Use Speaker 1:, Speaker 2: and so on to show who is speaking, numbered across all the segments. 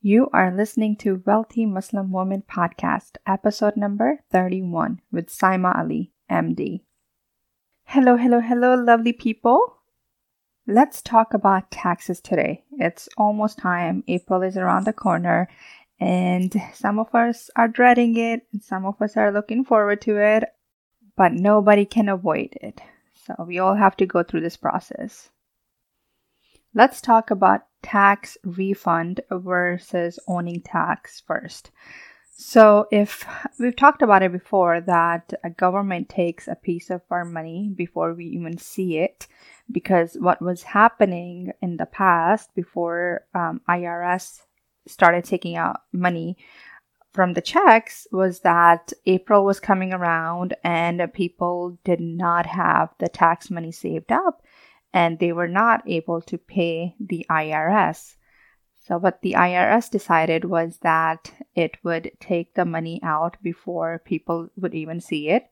Speaker 1: You are listening to Wealthy Muslim Woman Podcast, episode number 31 with Saima Ali, MD. Hello, hello, hello, lovely people. Let's talk about taxes today. It's almost time. April is around the corner, and some of us are dreading it, and some of us are looking forward to it, but nobody can avoid it. So we all have to go through this process. Let's talk about tax refund versus owning tax first. So, if we've talked about it before, that a government takes a piece of our money before we even see it, because what was happening in the past before um, IRS started taking out money from the checks was that April was coming around and people did not have the tax money saved up and they were not able to pay the IRS. So, what the IRS decided was that it would take the money out before people would even see it.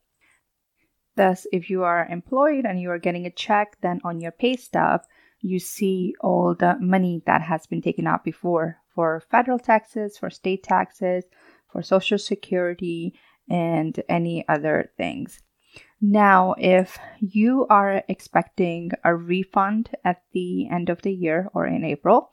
Speaker 1: Thus, if you are employed and you are getting a check, then on your pay stub, you see all the money that has been taken out before for federal taxes, for state taxes, for social security, and any other things. Now, if you are expecting a refund at the end of the year or in April,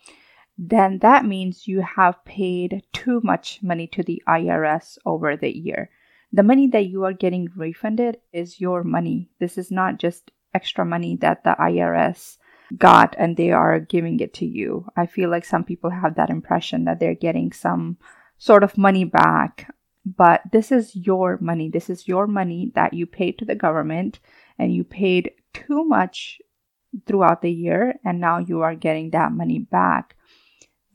Speaker 1: then that means you have paid too much money to the IRS over the year. The money that you are getting refunded is your money. This is not just extra money that the IRS got and they are giving it to you. I feel like some people have that impression that they're getting some sort of money back but this is your money. This is your money that you paid to the government and you paid too much throughout the year and now you are getting that money back.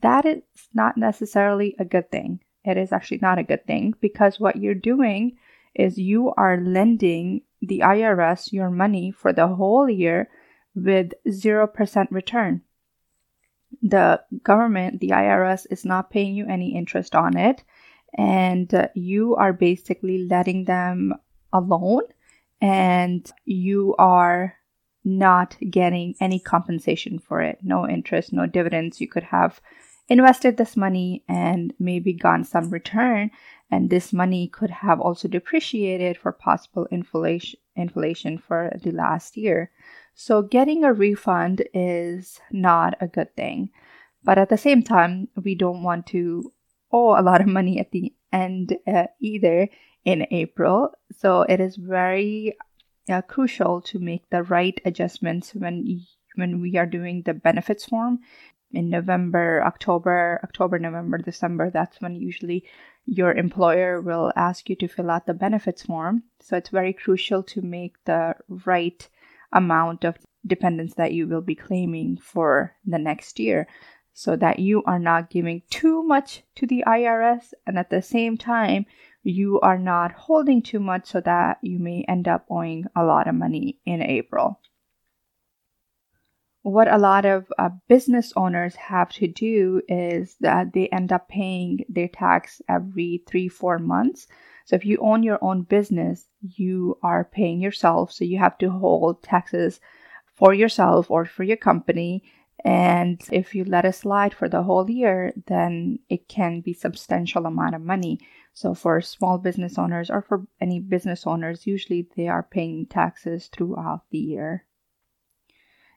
Speaker 1: That is not necessarily a good thing. It is actually not a good thing because what you're doing is you are lending the IRS your money for the whole year with 0% return. The government, the IRS, is not paying you any interest on it and uh, you are basically letting them alone and you are not getting any compensation for it. No interest no dividends. You could have invested this money and maybe gotten some return and this money could have also depreciated for possible inflation inflation for the last year. So getting a refund is not a good thing. But at the same time we don't want to owe a lot of money at the end uh, either in April. So it is very uh, crucial to make the right adjustments when when we are doing the benefits form in November, October, October, November, December. That's when usually your employer will ask you to fill out the benefits form. So it's very crucial to make the right amount of dependents that you will be claiming for the next year so that you are not giving too much to the IRS and at the same time you are not holding too much so that you may end up owing a lot of money in April. What a lot of uh, business owners have to do is that they end up paying their tax every three, four months. So if you own your own business, you are paying yourself. So you have to hold taxes for yourself or for your company and if you let it slide for the whole year, then it can be substantial amount of money. So for small business owners or for any business owners, usually they are paying taxes throughout the year.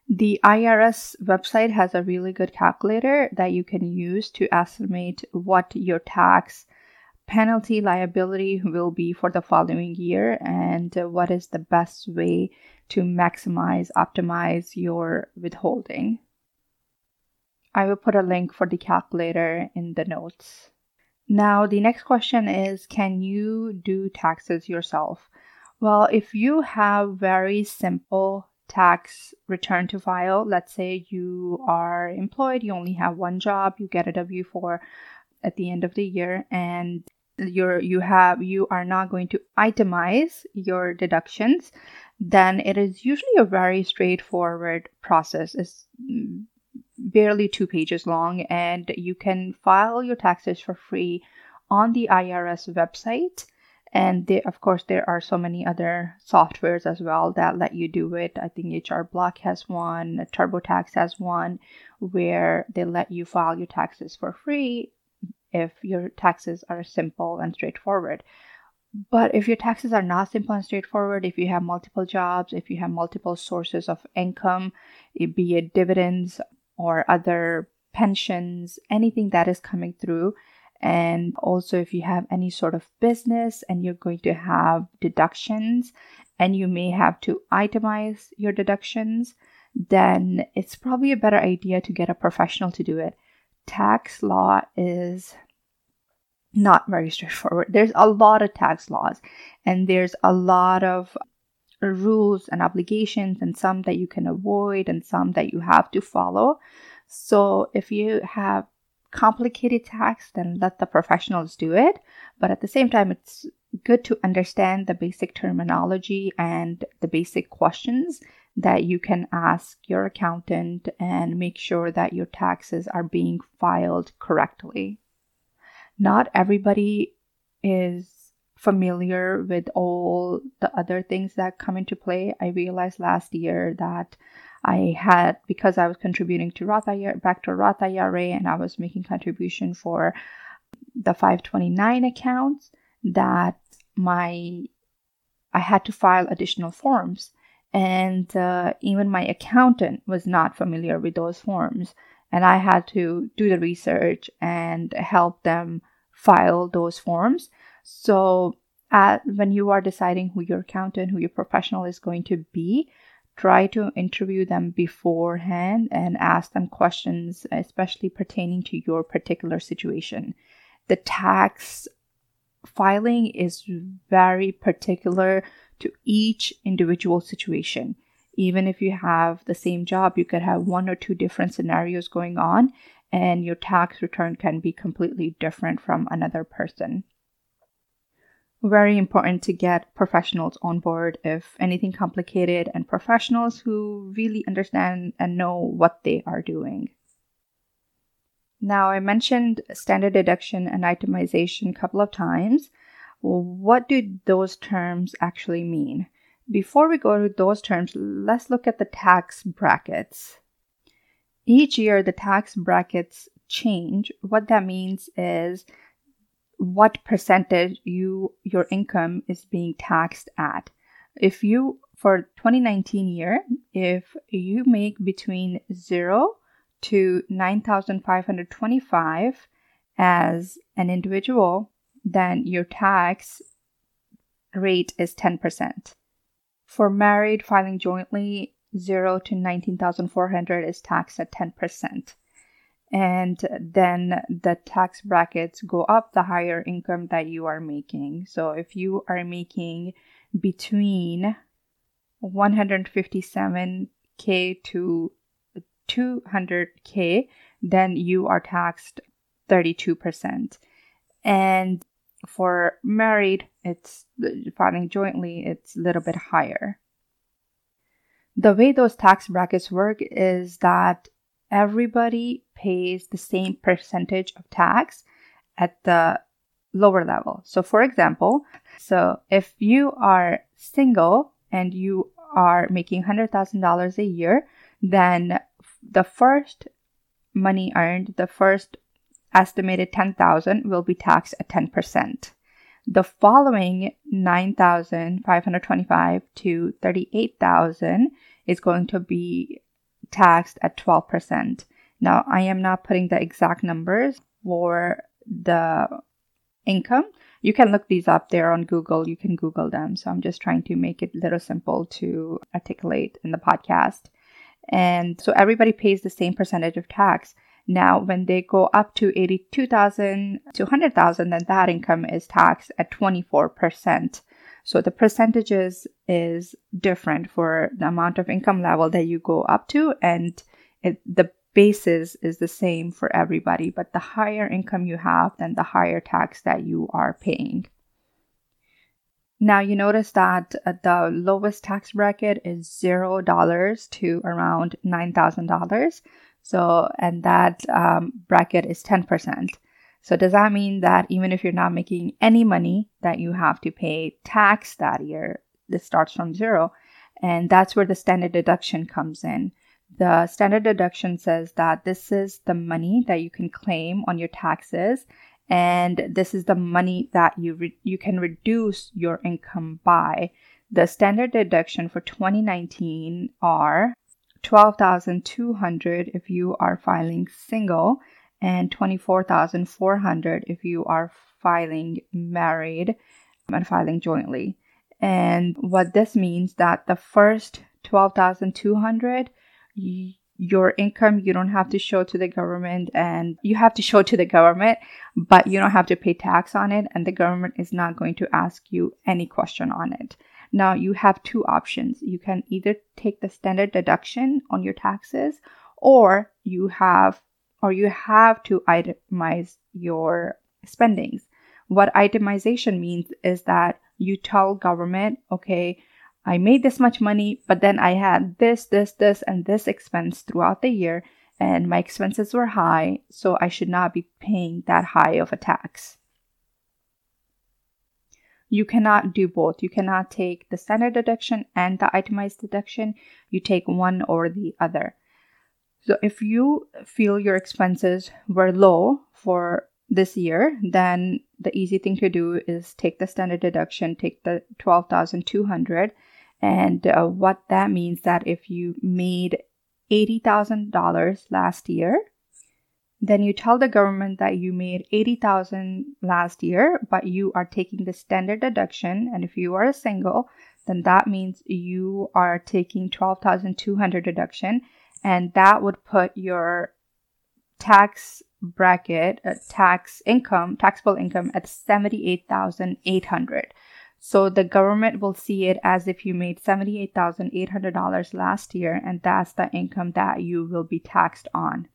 Speaker 1: The IRS website has a really good calculator that you can use to estimate what your tax penalty liability will be for the following year and what is the best way to maximize, optimize your withholding. I will put a link for the calculator in the notes. Now, the next question is Can you do taxes yourself? Well, if you have very simple tax return to file, let's say you are employed, you only have one job, you get a W 4 at the end of the year, and you're you have you are not going to itemize your deductions then it is usually a very straightforward process it's barely two pages long, and you can file your taxes for free on the IRS website. And they, of course, there are so many other softwares as well that let you do it. I think HR Block has one, TurboTax has one, where they let you file your taxes for free if your taxes are simple and straightforward. But if your taxes are not simple and straightforward, if you have multiple jobs, if you have multiple sources of income, eh, be it dividends or other pensions, anything that is coming through, and also if you have any sort of business and you're going to have deductions and you may have to itemize your deductions, then it's probably a better idea to get a professional to do it. Tax law is not very straightforward. There's a lot of tax laws, and there's a lot of rules and obligations, and some that you can avoid, and some that you have to follow. So, if you have complicated tax, then let the professionals do it. But at the same time, it's good to understand the basic terminology and the basic questions that you can ask your accountant and make sure that your taxes are being filed correctly not everybody is familiar with all the other things that come into play. I realized last year that I had because I was contributing to Roth IRA, backdoor Roth IRA and I was making contribution for the 529 accounts that my I had to file additional forms and uh, even my accountant was not familiar with those forms and I had to do the research and help them file those forms. So, when you are deciding who your accountant, who your professional is going to be, try to interview them beforehand and ask them questions, especially pertaining to your particular situation. The tax filing is very particular to each individual situation. Even if you have the same job, you could have one or two different scenarios going on, and your tax return can be completely different from another person. Very important to get professionals on board if anything complicated and professionals who really understand and know what they are doing. Now, I mentioned standard deduction and itemization a couple of times. What do those terms actually mean? Before we go to those terms, let's look at the tax brackets. Each year, the tax brackets change. What that means is what percentage you your income is being taxed at. If you for 2019 year, if you make between 0 to 9525 as an individual, then your tax rate is 10%. For married filing jointly, 0 to 19,400 is taxed at 10%. And then the tax brackets go up the higher income that you are making. So if you are making between 157k to 200k, then you are taxed 32%. And for married, it's filing jointly, it's a little bit higher the way those tax brackets work is that everybody pays the same percentage of tax at the lower level. So, for example, so if you are single and you are making $100,000 a year, then the first money earned, the first estimated 10,000 will be taxed at 10%. The following 9,525 to 38,000 is going to be taxed at 12%. Now, I am not putting the exact numbers for the income. You can look these up there on Google. You can Google them. So I'm just trying to make it a little simple to articulate in the podcast. And so everybody pays the same percentage of tax. Now, when they go up to 82,000 to 100,000, then that income is taxed at 24%. So the percentages is different for the amount of income level that you go up to, and it, the basis is the same for everybody. But the higher income you have, then the higher tax that you are paying. Now you notice that uh, the lowest tax bracket is zero dollars to around nine thousand dollars. So, and that um, bracket is 10%. So, does that mean that even if you're not making any money, that you have to pay tax that year? This starts from zero. And that's where the standard deduction comes in. The standard deduction says that this is the money that you can claim on your taxes. and this is the money that you re- you can reduce your income by. The standard deduction for 2019 are 12,200 if you are filing single and 24,400 if you are filing married um, and filing jointly. And what this means that the first 12,200 your income you don't have to show to the government and you have to show to the government but you don't have to pay tax on it and the government is not going to ask you any question on it now you have two options you can either take the standard deduction on your taxes or you have or you have to itemize your spendings what itemization means is that you tell government okay I made this much money, but then I had this, this, this, and this expense throughout the year, and my expenses were high, so I should not be paying that high of a tax. You cannot do both. You cannot take the standard deduction and the itemized deduction. You take one or the other. So if you feel your expenses were low for this year, then the easy thing to do is take the standard deduction, take the 12,200 and uh, what that means that if you made $80,000 last year, then you tell the government that you made 80,000 last year, but you are taking the standard deduction and if you are a single, then that means you are taking 12,200 deduction and that would put your tax bracket, uh, tax income, taxable income at 78,800. So the government will see it as if you made $78,800 last year, and that's the income that you will be taxed on.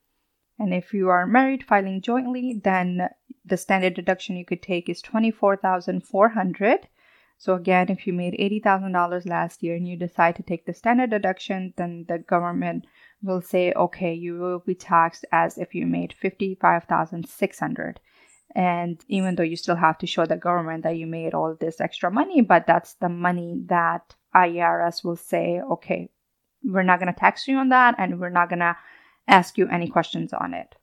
Speaker 1: And if you are married filing jointly, then the standard deduction you could take is 24,400. So again, if you made $80,000 last year and you decide to take the standard deduction, then the government will say, okay, you will be taxed as if you made 55,600. And even though you still have to show the government that you made all this extra money, but that's the money that IRS will say, okay, we're not going to tax you on that and we're not going to ask you any questions on it.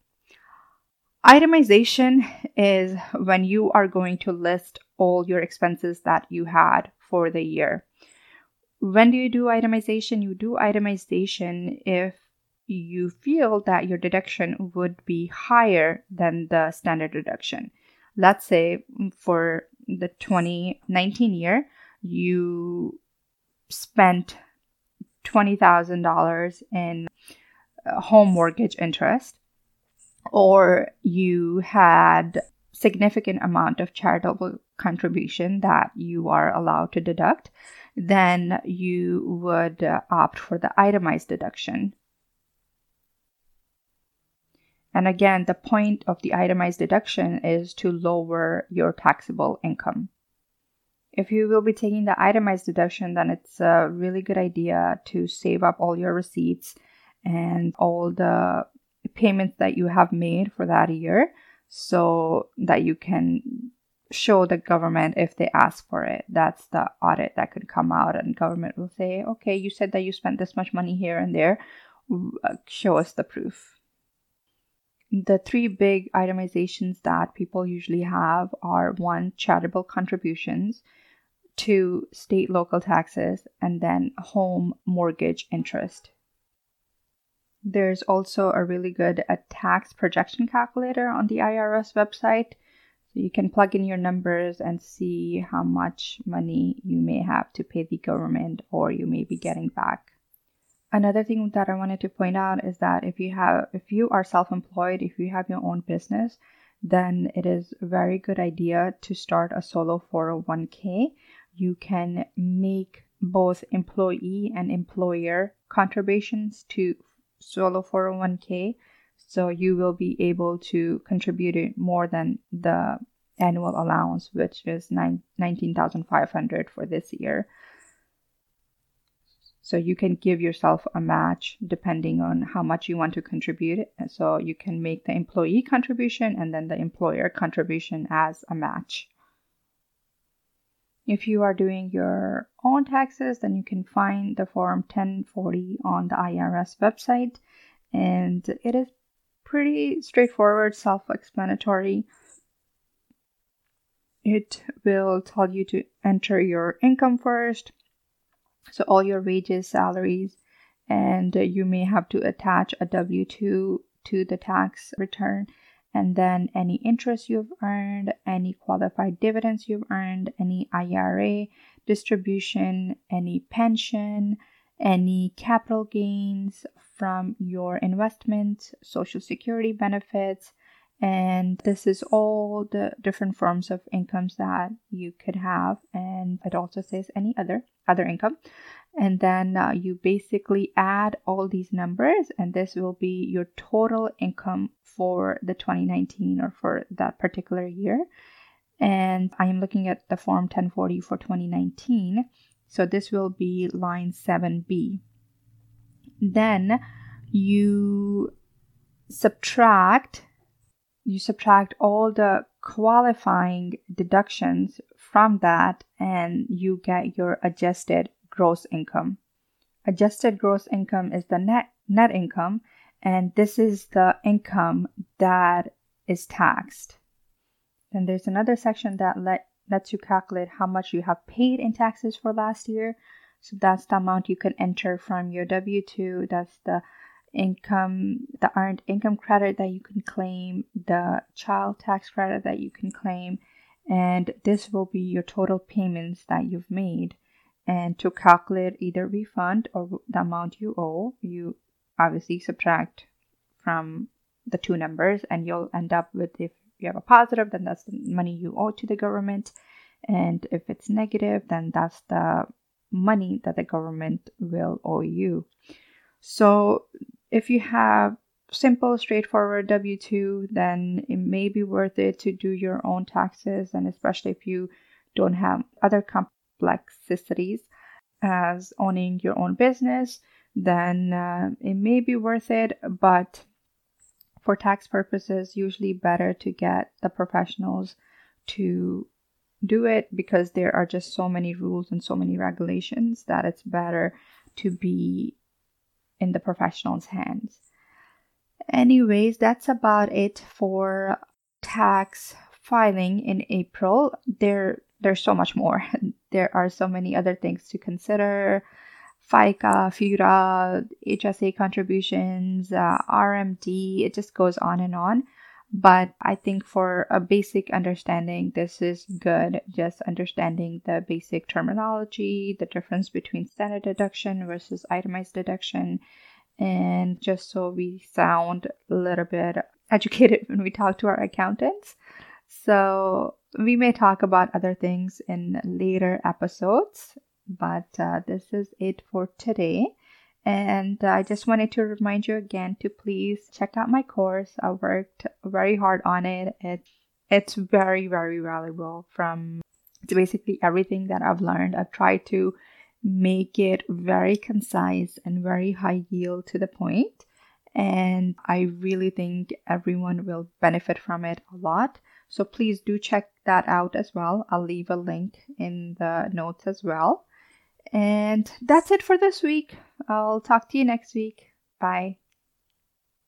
Speaker 1: Itemization is when you are going to list all your expenses that you had for the year. When do you do itemization? You do itemization if you feel that your deduction would be higher than the standard deduction. Let's say for the 2019 year, you spent $20,000 in home mortgage interest or you had significant amount of charitable contribution that you are allowed to deduct then you would uh, opt for the itemized deduction and again, the point of the itemized deduction is to lower your taxable income. If you will be taking the itemized deduction, then it's a really good idea to save up all your receipts and all the payments that you have made for that year so that you can show the government if they ask for it. That's the audit that could come out, and government will say, okay, you said that you spent this much money here and there. Uh, show us the proof the three big itemizations that people usually have are one, charitable contributions, two, state local taxes, and then home mortgage interest. There's also a really good a tax projection calculator on the IRS website. So you can plug in your numbers and see how much money you may have to pay the government or you may be getting back another thing that I wanted to point out is that if you have if you are self-employed, if you have your own business, then it is a very good idea to start a solo 401k. You can make both employee and employer contributions to solo 401k so you will be able to contribute more than the annual allowance which is 19,500 for this year so you can give yourself a match depending on how much you want to contribute. So you can make the employee contribution and then the employer contribution as a match. If you are doing your own taxes, then you can find the Form 1040 on the IRS website. And it is pretty straightforward, self explanatory. it will tell you to enter your income first. So, all your wages, salaries, and you may have to attach a W 2 to the tax return. And then any interest you've earned, any qualified dividends you've earned, any IRA distribution, any pension, any capital gains from your investments, social security benefits, and this is all the different forms of incomes that you could have and it also says any other other income. And then uh, you basically add all these numbers and this will be your total income for the 2019 or for that particular year. And i am looking at the form 1040 for 2019 so this will be line 7b then you subtract you subtract all the qualifying deductions from that and you get your adjusted gross income. Adjusted gross income is the net net income and this is the income that is taxed. Then there's another section that let lets you calculate how much you have paid in taxes for last year. So that's the amount you can enter from your W2. That's the income, the earned income credit that you can claim, the child tax credit that you can claim, and this will be your total payments that you've made. And to calculate either refund or the amount you owe, you obviously subtract from the two numbers, and you'll end up with if you have a positive, then that's the money you owe to the government. And if it's negative, then that's the money that the government will owe you. So if you have simple, straightforward W 2, then it may be worth it to do your own taxes, and especially if you don't have other complexities as owning your own business, then uh, it may be worth it. But for tax purposes, usually better to get the professionals to do it because there are just so many rules and so many regulations that it's better to be in the professional's hands. Anyways, that's about it for tax filing in April. There there's so much more. there are so many other things to consider. FICA, FUTA, HSA contributions, uh, RMD, it just goes on and on. But I think for a basic understanding, this is good. Just understanding the basic terminology, the difference between standard deduction versus itemized deduction, and just so we sound a little bit educated when we talk to our accountants. So we may talk about other things in later episodes, but uh, this is it for today. And I just wanted to remind you again to please check out my course. I worked very hard on it. It it's very very valuable from it's basically everything that I've learned. I've tried to make it very concise and very high yield to the point and I really think everyone will benefit from it a lot. So please do check that out as well. I'll leave a link in the notes as well. And that's it for this week. I'll talk to you next week. Bye.